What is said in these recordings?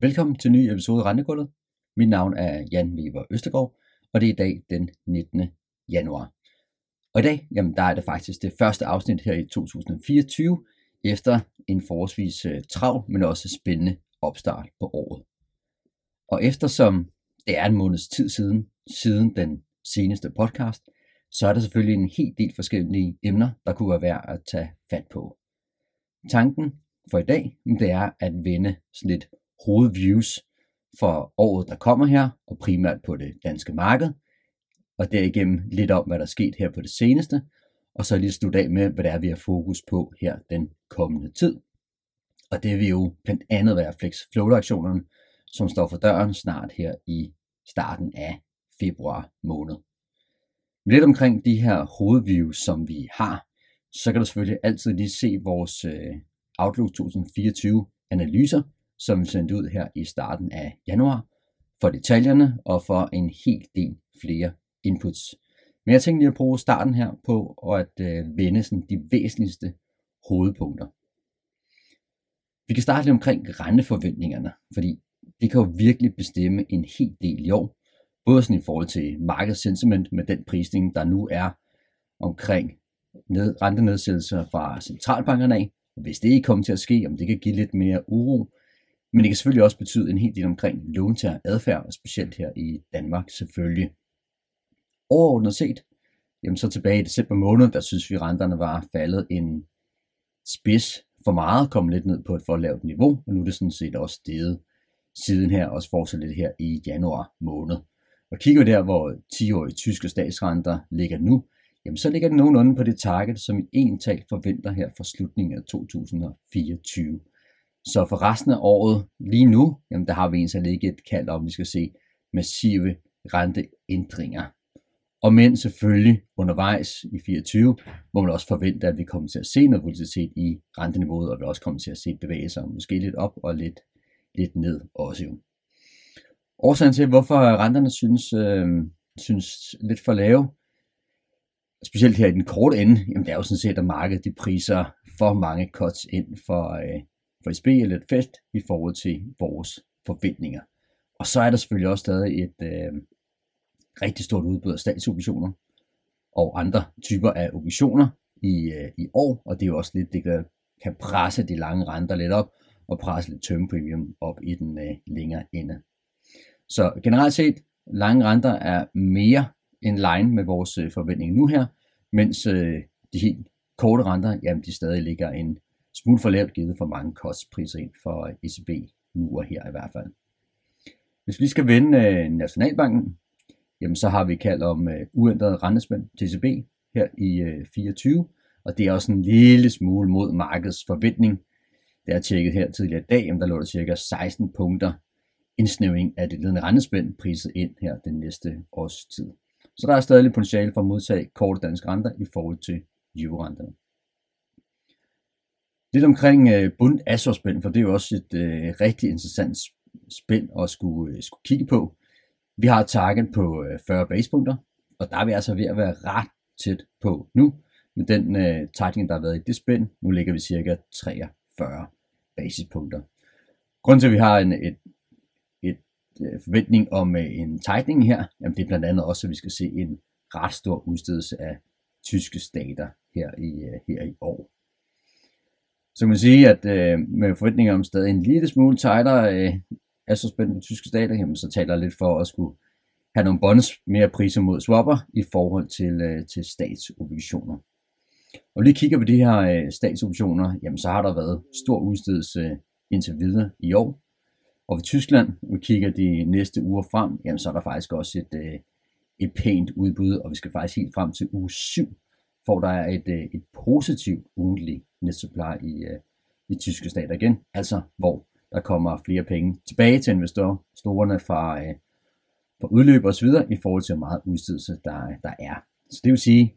Velkommen til en ny episode af Rentegulvet. Mit navn er Jan Weber Østergaard, og det er i dag den 19. januar. Og i dag, jamen, der er det faktisk det første afsnit her i 2024, efter en forholdsvis øh, travl, men også spændende opstart på året. Og eftersom det er en måneds tid siden, siden den seneste podcast, så er der selvfølgelig en hel del forskellige emner, der kunne være værd at tage fat på. Tanken for i dag, det er at vende sådan lidt hovedviews for året, der kommer her, og primært på det danske marked, og derigennem lidt om, hvad der er sket her på det seneste, og så lige slutte af med, hvad det er, vi har fokus på her den kommende tid. Og det vil jo blandt andet være Flex Float aktionerne, som står for døren snart her i starten af februar måned. Lidt omkring de her hovedviews, som vi har, så kan du selvfølgelig altid lige se vores øh, Outlook 2024 analyser, som vi sendte ud her i starten af januar, for detaljerne og for en hel del flere inputs. Men jeg tænkte lige at bruge starten her på at øh, vende sådan de væsentligste hovedpunkter. Vi kan starte lidt omkring renteforventningerne, fordi det kan jo virkelig bestemme en hel del i år, både sådan i forhold til markedssentiment med den prisning, der nu er omkring ned, rentenedsættelser fra centralbankerne af, hvis det ikke kommer til at ske, om det kan give lidt mere uro, men det kan selvfølgelig også betyde en hel del omkring låntager adfærd, og specielt her i Danmark selvfølgelig. Overordnet set, jamen så tilbage i december måned, der synes vi, at renterne var faldet en spids for meget, kom lidt ned på et for lavt niveau, og nu er det sådan set også steget siden her, også fortsat lidt her i januar måned. Og kigger vi der, hvor 10-årige tyske statsrenter ligger nu, jamen så ligger den nogenlunde på det target, som i en tal forventer her for slutningen af 2024. Så for resten af året, lige nu, jamen der har vi egentlig ikke et kald om, at vi skal se massive renteændringer. Og men selvfølgelig undervejs i 24, hvor man også forventer, at vi kommer til at se noget volatilitet i renteniveauet, og vi også kommer til at se bevægelser, måske lidt op og lidt, lidt ned også jo. Årsagen til, hvorfor renterne synes, øh, synes lidt for lave, specielt her i den korte ende, jamen det er jo sådan set, at markedet de priser for mange cuts ind for, øh, for SB er lidt fest i forhold til vores forventninger. Og så er der selvfølgelig også stadig et øh, rigtig stort udbud af statsobligationer og andre typer af obligationer i, øh, i år, og det er jo også lidt, det kan, kan presse de lange renter lidt op og presse lidt term premium op i den øh, længere ende. Så generelt set, lange renter er mere in line med vores øh, forventning nu her, mens øh, de helt korte renter, jamen de stadig ligger en smule for lavt givet for mange kostpriser ind for ECB nu og her i hvert fald. Hvis vi skal vende øh, Nationalbanken, jamen så har vi kaldt om øh, uændret rentespænd til ECB her i øh, 24, og det er også en lille smule mod markedets forventning. Det er tjekket her tidligere i dag, jamen der lå der cirka 16 punkter indsnævring af det ledende rentespænd priset ind her den næste års tid. Så der er stadig potentiale for at modtage korte danske renter i forhold til eurorenterne. Lidt omkring øh, bund spænd for det er jo også et øh, rigtig interessant spænd at skulle, øh, skulle kigge på. Vi har et target på øh, 40 basepunkter, og der er vi altså ved at være ret tæt på nu. Med den øh, tightening, der har været i det spænd, nu ligger vi cirka 43 basispunkter. Grunden til, at vi har en, et, et, et øh, forventning om øh, en tightening her, jamen det er blandt andet også, at vi skal se en ret stor udstedelse af tyske stater her i, øh, her i år. Så kan man sige, at øh, med forventninger om stadig en lille smule tightere øh, spændt på tyske stater, jamen, så taler jeg lidt for at skulle have nogle bonds mere priser mod swapper i forhold til, øh, til statsobligationer. Og lige kigger på de her øh, statsobligationer, jamen så har der været stor udstedelse øh, indtil videre i år. Og ved Tyskland, vi kigger de næste uger frem, jamen så er der faktisk også et, øh, et pænt udbud, og vi skal faktisk helt frem til uge 7, hvor der er et, øh, et positivt ugentligt net supply i, øh, i tyske stater igen, altså hvor der kommer flere penge tilbage til investorerne fra, øh, fra udløb og så videre i forhold til hvor meget udstedelse der, der er. Så det vil sige,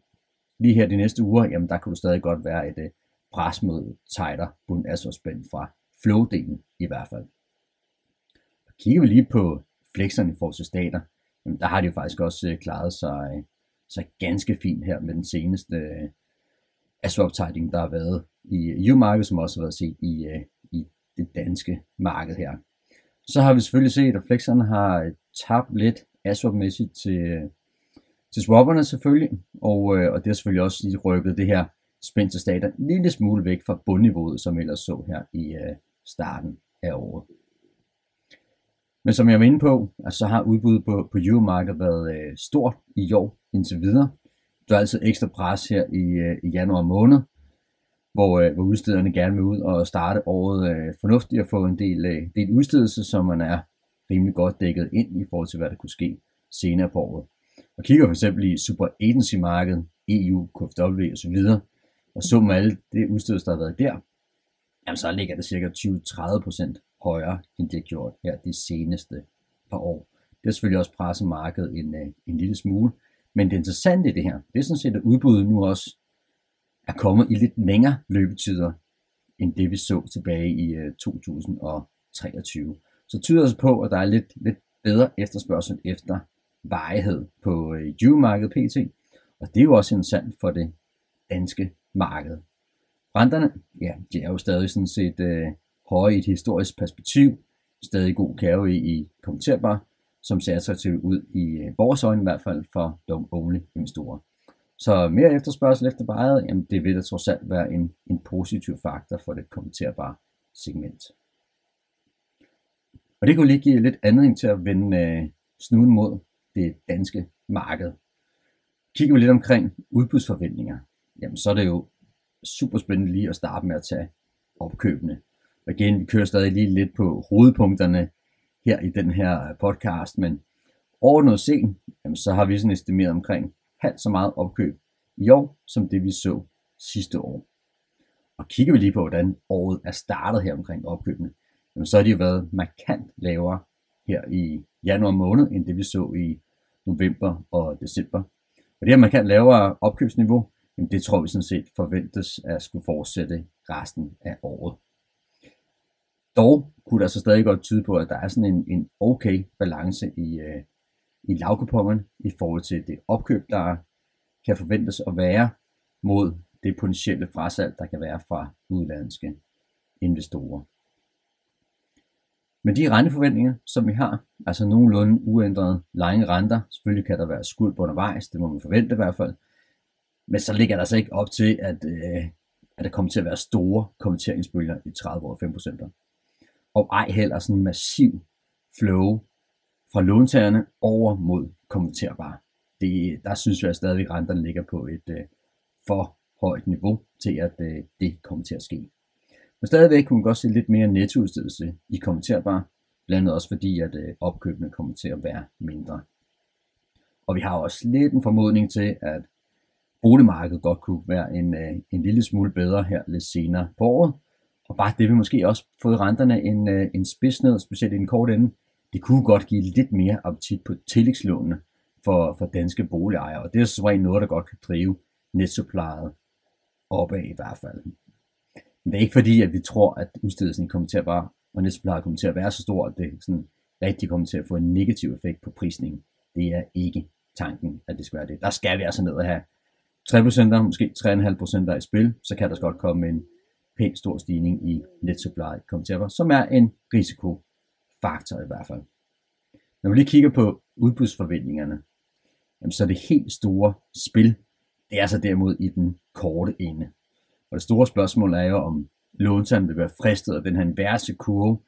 lige her de næste uger, jamen der kunne du stadig godt være et pres mod tighter bund spænd fra flow-delen i hvert fald. Og kigger vi lige på flexerne i forhold til stater, jamen der har de jo faktisk også klaret sig, så sig ganske fint her med den seneste øh, swap der har været i EU-markedet, som også har været set i, øh, i det danske marked her. Så har vi selvfølgelig set, at flexerne har øh, tabt lidt aswap-mæssigt til, øh, til swapperne selvfølgelig, og, øh, og det har selvfølgelig også lige rykket det her spændte stater en lille smule væk fra bundniveauet, som vi ellers så her i øh, starten af året. Men som jeg var inde på, altså, så har udbuddet på, på euromarkedet været øh, stort i år indtil videre. Der er altid ekstra pres her i, øh, i januar måned, hvor, øh, hvor udstederne gerne vil ud og starte året øh, fornuftigt og få en del, øh, del udstedelse, som man er rimelig godt dækket ind i forhold til, hvad der kunne ske senere på året. Og kigger for eksempel i super agency markedet, EU, KFW osv., og så med alle det udstedelse, der har været der, jamen så ligger det cirka 20-30% højere, end det har gjort her de seneste par år. Det har selvfølgelig også presset markedet en, øh, en lille smule, men det interessante i det her, det er sådan set, at udbuddet nu også er kommet i lidt længere løbetider, end det vi så tilbage i øh, 2023. Så tyder det på, at der er lidt, lidt bedre efterspørgsel efter varighed på øh, EU-markedet PT, og det er jo også interessant for det danske marked. Renterne, ja, de er jo stadig sådan set øh, høje i et historisk perspektiv, stadig god kæve i, i kommenterbar, som ser attraktivt ud i øh, vores øjne i hvert fald for long-only investorer. Så mere efterspørgsel efter bajet, jamen det vil da trods alt være en, en positiv faktor for det kommenterbare segment. Og det kunne lige give lidt anledning til at vende øh, snuden mod det danske marked. Kigger vi lidt omkring udbudsforventninger, jamen så er det jo super spændende lige at starte med at tage opkøbene. Og igen, vi kører stadig lige lidt på hovedpunkterne her i den her øh, podcast, men overordnet set, jamen, så har vi sådan estimeret omkring halvt så meget opkøb i år, som det vi så sidste år. Og kigger vi lige på, hvordan året er startet her omkring opkøbene, jamen, så har de jo været markant lavere her i januar måned, end det vi så i november og december. Og det her markant lavere opkøbsniveau, jamen det tror vi sådan set forventes at skulle fortsætte resten af året. Dog kunne der så stadig godt tyde på, at der er sådan en, en okay balance i, øh, i lavkupongen i forhold til det opkøb, der kan forventes at være mod det potentielle frasalg, der kan være fra udlandske investorer. Men de renteforventninger, som vi har, altså nogenlunde uændrede lange renter, selvfølgelig kan der være skuld på undervejs, det må man forvente i hvert fald, men så ligger der altså ikke op til, at, øh, at der kommer til at være store kommenteringsbølger i 30 år 5%. Og ej heller sådan en massiv flow fra låntagerne over mod kommenterbare. Det, der synes jeg stadigvæk, at renterne ligger på et øh, for højt niveau til, at øh, det kommer til at ske. Men stadigvæk kunne man godt se lidt mere nettoudstedelse i kommenterbare, blandt andet også fordi, at øh, opkøbene kommer til at være mindre. Og vi har også lidt en formodning til, at boligmarkedet godt kunne være en, øh, en lille smule bedre her lidt senere på året. Og bare det vil måske også fået renterne en, øh, en spids ned, specielt i den korte ende. Det kunne godt give lidt mere appetit på tillægslånene for, for danske boligejere. Og det er så noget, der godt kan drive netsupplejet opad i hvert fald. Men det er ikke fordi, at vi tror, at udstedelsen kommer til at være, og netsupplejet kommer til at være så stor, at det sådan rigtig kommer til at få en negativ effekt på prisningen. Det er ikke tanken, at det skal være det. Der skal vi altså ned og have 3%, måske 3,5% i spil, så kan der godt komme en pænt stor stigning i net supply være som er en risikofaktor i hvert fald. Når vi lige kigger på udbudsforventningerne, jamen så er det helt store spil, det er så derimod i den korte ende. Og det store spørgsmål er jo, om låntagerne vil være fristet af den her inverse kurve,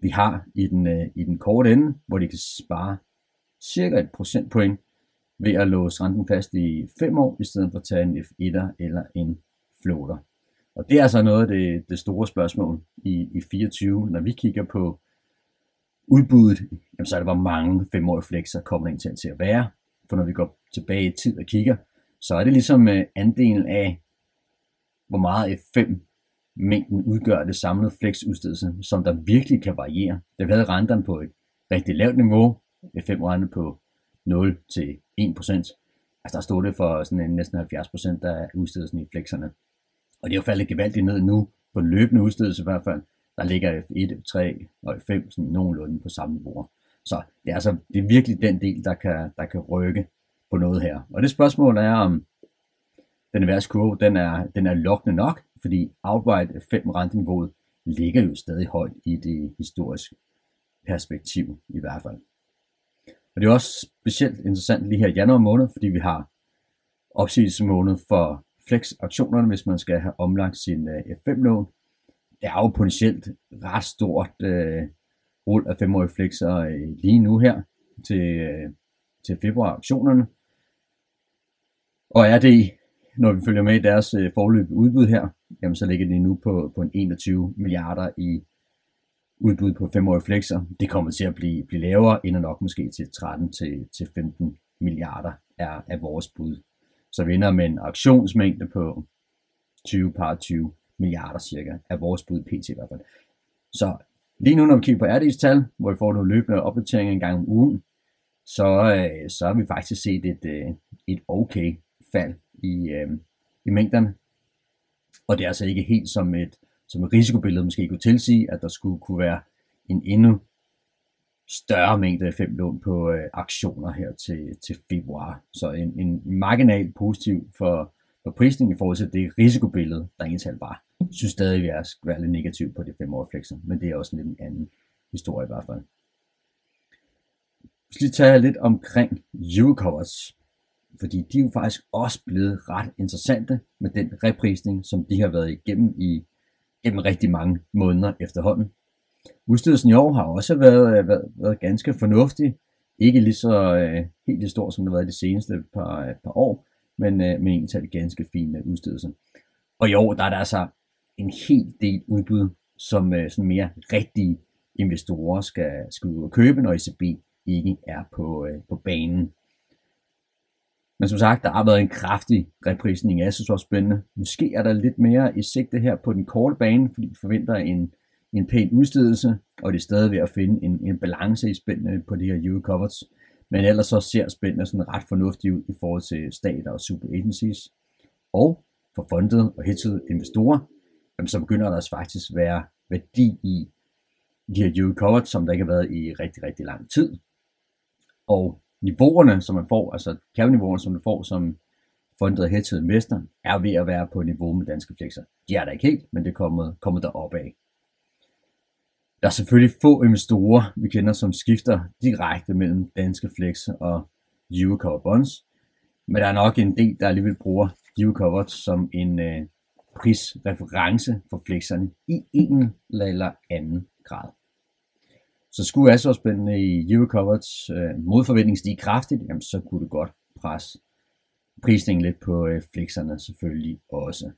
vi har i den, øh, i den korte ende, hvor de kan spare cirka et procentpoint ved at låse renten fast i 5 år, i stedet for at tage en F1'er eller en floater. Og det er altså noget af det, det store spørgsmål i, i 24, når vi kigger på udbuddet, jamen så er det, hvor mange femårige flexer kommer ind til, at være. For når vi går tilbage i tid og kigger, så er det ligesom øh, andelen af, hvor meget F5 mængden udgør det samlede flexudstedelse, som der virkelig kan variere. Det havde renterne på et rigtig lavt niveau, F5-rente på 0 til 1% Altså der stod det for sådan en næsten 70% af udstedelsen i flexerne. Og det er jo faldet gevaldigt ned nu, på løbende udstedelse i hvert fald. Der ligger F1, F3 og F5 sådan nogenlunde på samme niveau. Så det er, altså, det er virkelig den del, der kan, der kan rykke på noget her. Og det spørgsmål er, om den værste kurve, den er, den er lokkende nok, fordi outright 5 renteniveauet ligger jo stadig højt i det historiske perspektiv i hvert fald. Og det er også specielt interessant lige her i januar måned, fordi vi har opsigelsesmåned for flex-aktionerne, hvis man skal have omlagt sin øh, F5-lån. Det er jo potentielt ret stort øh, rul af 5-årige flexer øh, lige nu her til, øh, til februar-aktionerne. Og er det, når vi følger med i deres øh, forløb udbud her, jamen så ligger det nu på, på en 21 milliarder i udbud på 5-årige flexer. Det kommer til at blive, blive lavere, ender nok måske til 13 til, til 15 milliarder er, er vores bud. Så vi ender med en aktionsmængde på 20 par 20 milliarder cirka, er vores bud pt. i hvert fald. Så lige nu, når vi kigger på RD's tal, hvor vi får nogle løbende opdateringer en gang om ugen, så, øh, så har vi faktisk set et, øh, et okay fald i, øh, i mængderne. Og det er altså ikke helt som et, som et risikobillede måske kunne tilsige, at der skulle kunne være en endnu større mængde af fem lån på øh, aktioner her til, til februar. Så en, en marginal positiv for, for prisningen i forhold til det risikobillede, der ingen tal Jeg synes stadig, vi er være lidt negativ på det fem år flexer, men det er også lidt en anden historie i hvert fald. Vi skal lige tage lidt omkring Eurocovers, fordi de er jo faktisk også blevet ret interessante med den reprisning, som de har været igennem i gennem rigtig mange måneder efterhånden. Udstedelsen i år har også været, øh, været, været ganske fornuftig. Ikke lige så øh, helt lige stor, som det har været de seneste par, øh, par år, men øh, med en tal ganske fin øh. Og i år der er der altså en hel del udbud, som øh, sådan mere rigtige investorer skal, skal ud og købe, når ECB ikke er på, øh, på banen. Men som sagt, der har været en kraftig reprisning af spændende. Måske er der lidt mere i sigte her på den korte bane, fordi vi forventer en, en pæn udstedelse, og det er stadig ved at finde en, en balance i spændene på de her yield covers. Men ellers så ser spændene sådan ret fornuftigt ud i forhold til stater og super agencies. Og for fondet og hedgede investorer, jamen, så begynder der altså faktisk være værdi i de her yield covers, som der ikke har været i rigtig, rigtig lang tid. Og niveauerne, som man får, altså kavniveauerne, som man får som fundet hedgede investor, er ved at være på niveau med danske flexer. De er der ikke helt, men det er kommet, kommet derop af. Der er selvfølgelig få investorer, vi kender, som skifter direkte mellem danske flex og Eurocover bonds, men der er nok en del, der alligevel bruger Eurocover som en øh, prisreference for flexerne i en eller anden grad. Så skulle asårspændene i Eurocoverts øh, modforventning stige kraftigt, jamen, så kunne det godt presse prisningen lidt på øh, flexerne selvfølgelig også.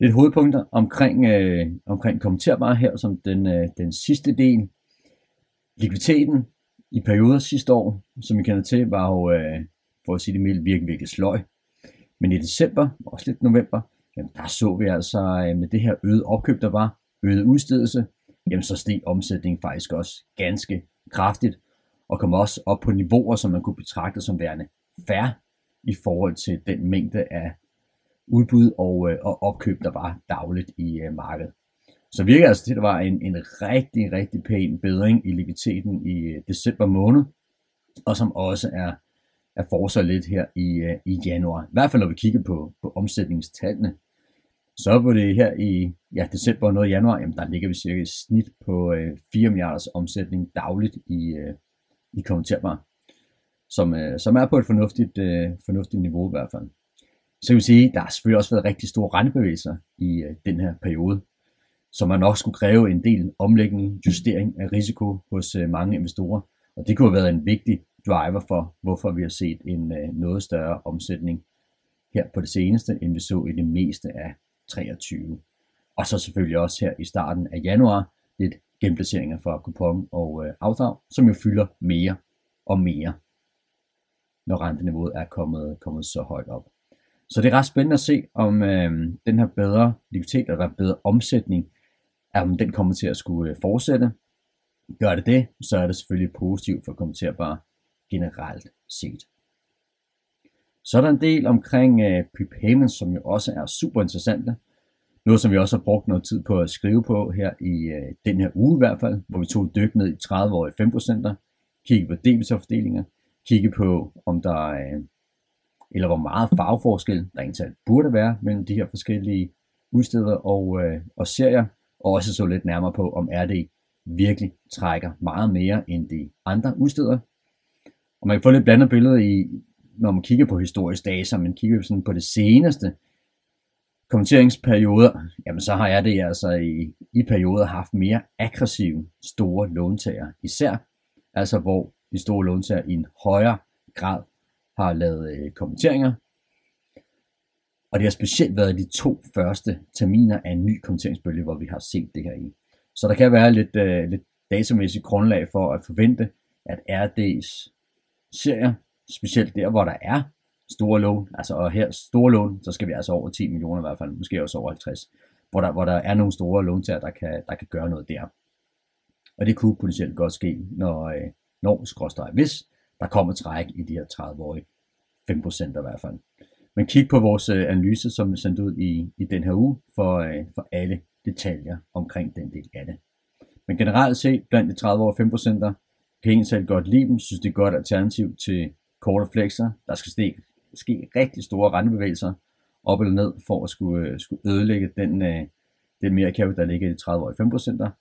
Lidt hovedpunkter omkring, øh, omkring kommenterbare her som den, øh, den sidste del. Likviditeten i perioder sidste år, som vi kender til, var jo, øh, for at sige det mildt, virkelig, virkelig sløj. Men i december, også lidt november, jamen, der så vi altså øh, med det her øget opkøb, der var, øget udstedelse, jamen så steg omsætningen faktisk også ganske kraftigt, og kom også op på niveauer, som man kunne betragte som værende færre i forhold til den mængde af udbud og, øh, og opkøb, der var dagligt i øh, markedet. Så virker altså til, at der var en, en rigtig, rigtig pæn bedring i likviditeten i øh, december måned, og som også er, er fortsat lidt her i, øh, i januar. I hvert fald når vi kigger på, på omsætningstallene. Så på det her i ja, december og noget i januar, jamen der ligger vi cirka i snit på øh, 4 milliarders omsætning dagligt i, øh, i kommentarbar, som, øh, som er på et fornuftigt, øh, fornuftigt niveau i hvert fald. Så kan vi sige, der har selvfølgelig også været rigtig store rentebevægelser i øh, den her periode, som man nok skulle kræve en del omlægning, justering af risiko hos øh, mange investorer. Og det kunne have været en vigtig driver for, hvorfor vi har set en øh, noget større omsætning her på det seneste, end vi så i det meste af 23. Og så selvfølgelig også her i starten af januar lidt genplaceringer for kupon og øh, afdrag, som jo fylder mere og mere, når renteniveauet er kommet, kommet så højt op. Så det er ret spændende at se, om øh, den her bedre likviditet eller bedre omsætning, om den kommer til at skulle øh, fortsætte. Gør det det, så er det selvfølgelig positivt for kommenterbare generelt set. Så er der en del omkring øh, prepayments, som jo også er super interessante. Noget, som vi også har brugt noget tid på at skrive på her i øh, den her uge i hvert fald, hvor vi tog et dyk ned i 30-årige 5%, kigge på debitorfordelinger, kigge på, om der er, øh, eller hvor meget farveforskel der egentlig burde være mellem de her forskellige udsteder og, øh, og serier, og også så lidt nærmere på, om RD virkelig trækker meget mere end de andre udsteder. Og man kan få lidt blandet billede i, når man kigger på historisk data, men kigger sådan på det seneste kommenteringsperioder, jamen så har jeg det altså i, i perioder haft mere aggressive store låntager, især altså hvor de store låntager i en højere grad har lavet øh, kommenteringer. Og det har specielt været de to første terminer af en ny kommenteringsbølge, hvor vi har set det her i. Så der kan være lidt, øh, lidt datamæssigt grundlag for at forvente, at RD's serier, specielt der, hvor der er store lån, altså og her store lån, så skal vi altså over 10 millioner i hvert fald, måske også over 50, hvor der, hvor der er nogle store låntager, der kan, der kan gøre noget der. Og det kunne potentielt godt ske, når, øh, når skråstrej, hvis der kommer træk i de her 30-årige 5% i hvert fald. Men kig på vores øh, analyse, som vi sendte ud i, i den her uge, for, øh, for alle detaljer omkring den del af det. Men generelt set, blandt de 30 år 5%, kan egentlig selv godt lide dem, synes det er et godt alternativ til korte flexer. Der skal ske, ske rigtig store rentebevægelser op eller ned, for at skulle, øh, skulle ødelægge den, øh, den mere kapital, der ligger i de 30 år 5%.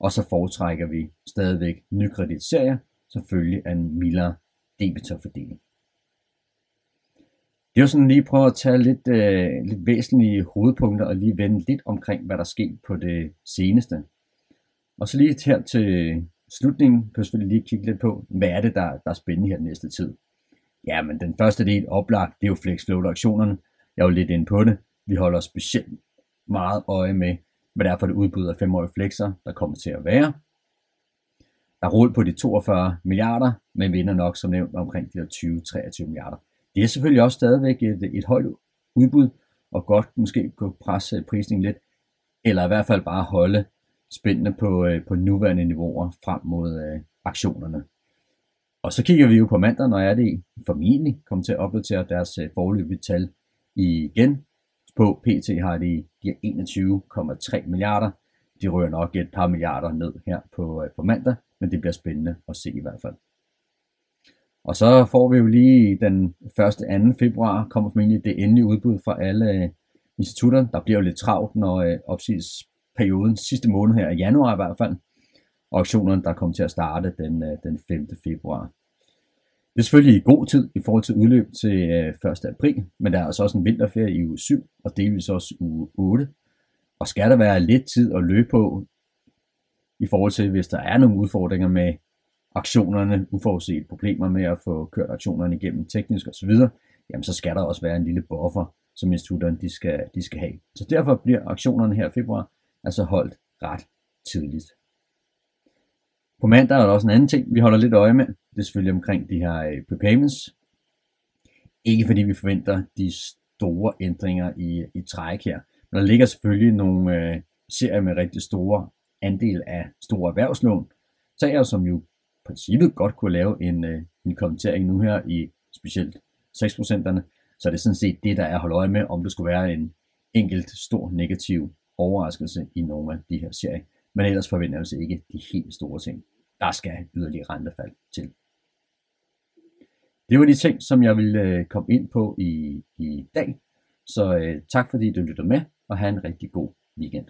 Og så foretrækker vi stadigvæk nykreditserier, selvfølgelig af en mildere debitorfordeling. Det var sådan lige prøve at tage lidt, øh, lidt væsentlige hovedpunkter og lige vende lidt omkring, hvad der sker på det seneste. Og så lige her til slutningen kan jeg selvfølgelig lige kigge lidt på, hvad er det, der, der er spændende her den næste tid. Ja, men den første del oplagt, det er jo flexflow-aktionerne. Jeg er jo lidt inde på det. Vi holder specielt meget øje med, hvad det er for det udbud af 5-årige flexer, der kommer til at være. Der er på de 42 milliarder, men vinder nok som nævnt omkring de 20-23 milliarder. Det er selvfølgelig også stadigvæk et, et højt udbud, og godt måske kunne presse prisningen lidt, eller i hvert fald bare holde spændende på, øh, på nuværende niveauer frem mod øh, aktionerne. Og så kigger vi jo på mandag, når er det formentlig kommer til at opdatere deres øh, forløbige tal igen. På PT har de, de 21,3 milliarder. De rører nok et par milliarder ned her på, øh, på mandag, men det bliver spændende at se i hvert fald. Og så får vi jo lige den 1. 2. februar, kommer formentlig det endelige udbud fra alle øh, institutter. Der bliver jo lidt travlt, når øh, opsigelsesperioden sidste måned her i januar i hvert fald. Og auktionerne, der kommer til at starte den, øh, den 5. februar. Det er selvfølgelig i god tid i forhold til udløb til 1. april, men der er altså også en vinterferie i uge 7 og delvis også uge 8. Og skal der være lidt tid at løbe på i forhold til, hvis der er nogle udfordringer med aktionerne, uforudset problemer med at få kørt aktionerne igennem teknisk osv., jamen så skal der også være en lille buffer, som institutterne de skal, de skal have. Så derfor bliver aktionerne her i februar altså holdt ret tidligt. På mandag er der også en anden ting, vi holder lidt øje med. Det er selvfølgelig omkring de her øh, prepayments. Ikke fordi vi forventer de store ændringer i, i træk her, men der ligger selvfølgelig nogle øh, serier med rigtig store andel af store erhvervslån, tager som jo princippet godt kunne lave en, øh, en kommentering nu her i specielt 6%'erne, så er det sådan set det, der er at holde øje med, om det skulle være en enkelt stor negativ overraskelse i nogle af de her serier. Men ellers forventer jeg altså ikke de helt store ting. Der skal yderligere rentefald til. Det var de ting, som jeg ville øh, komme ind på i, i dag. Så øh, tak fordi du lytter med, og have en rigtig god weekend.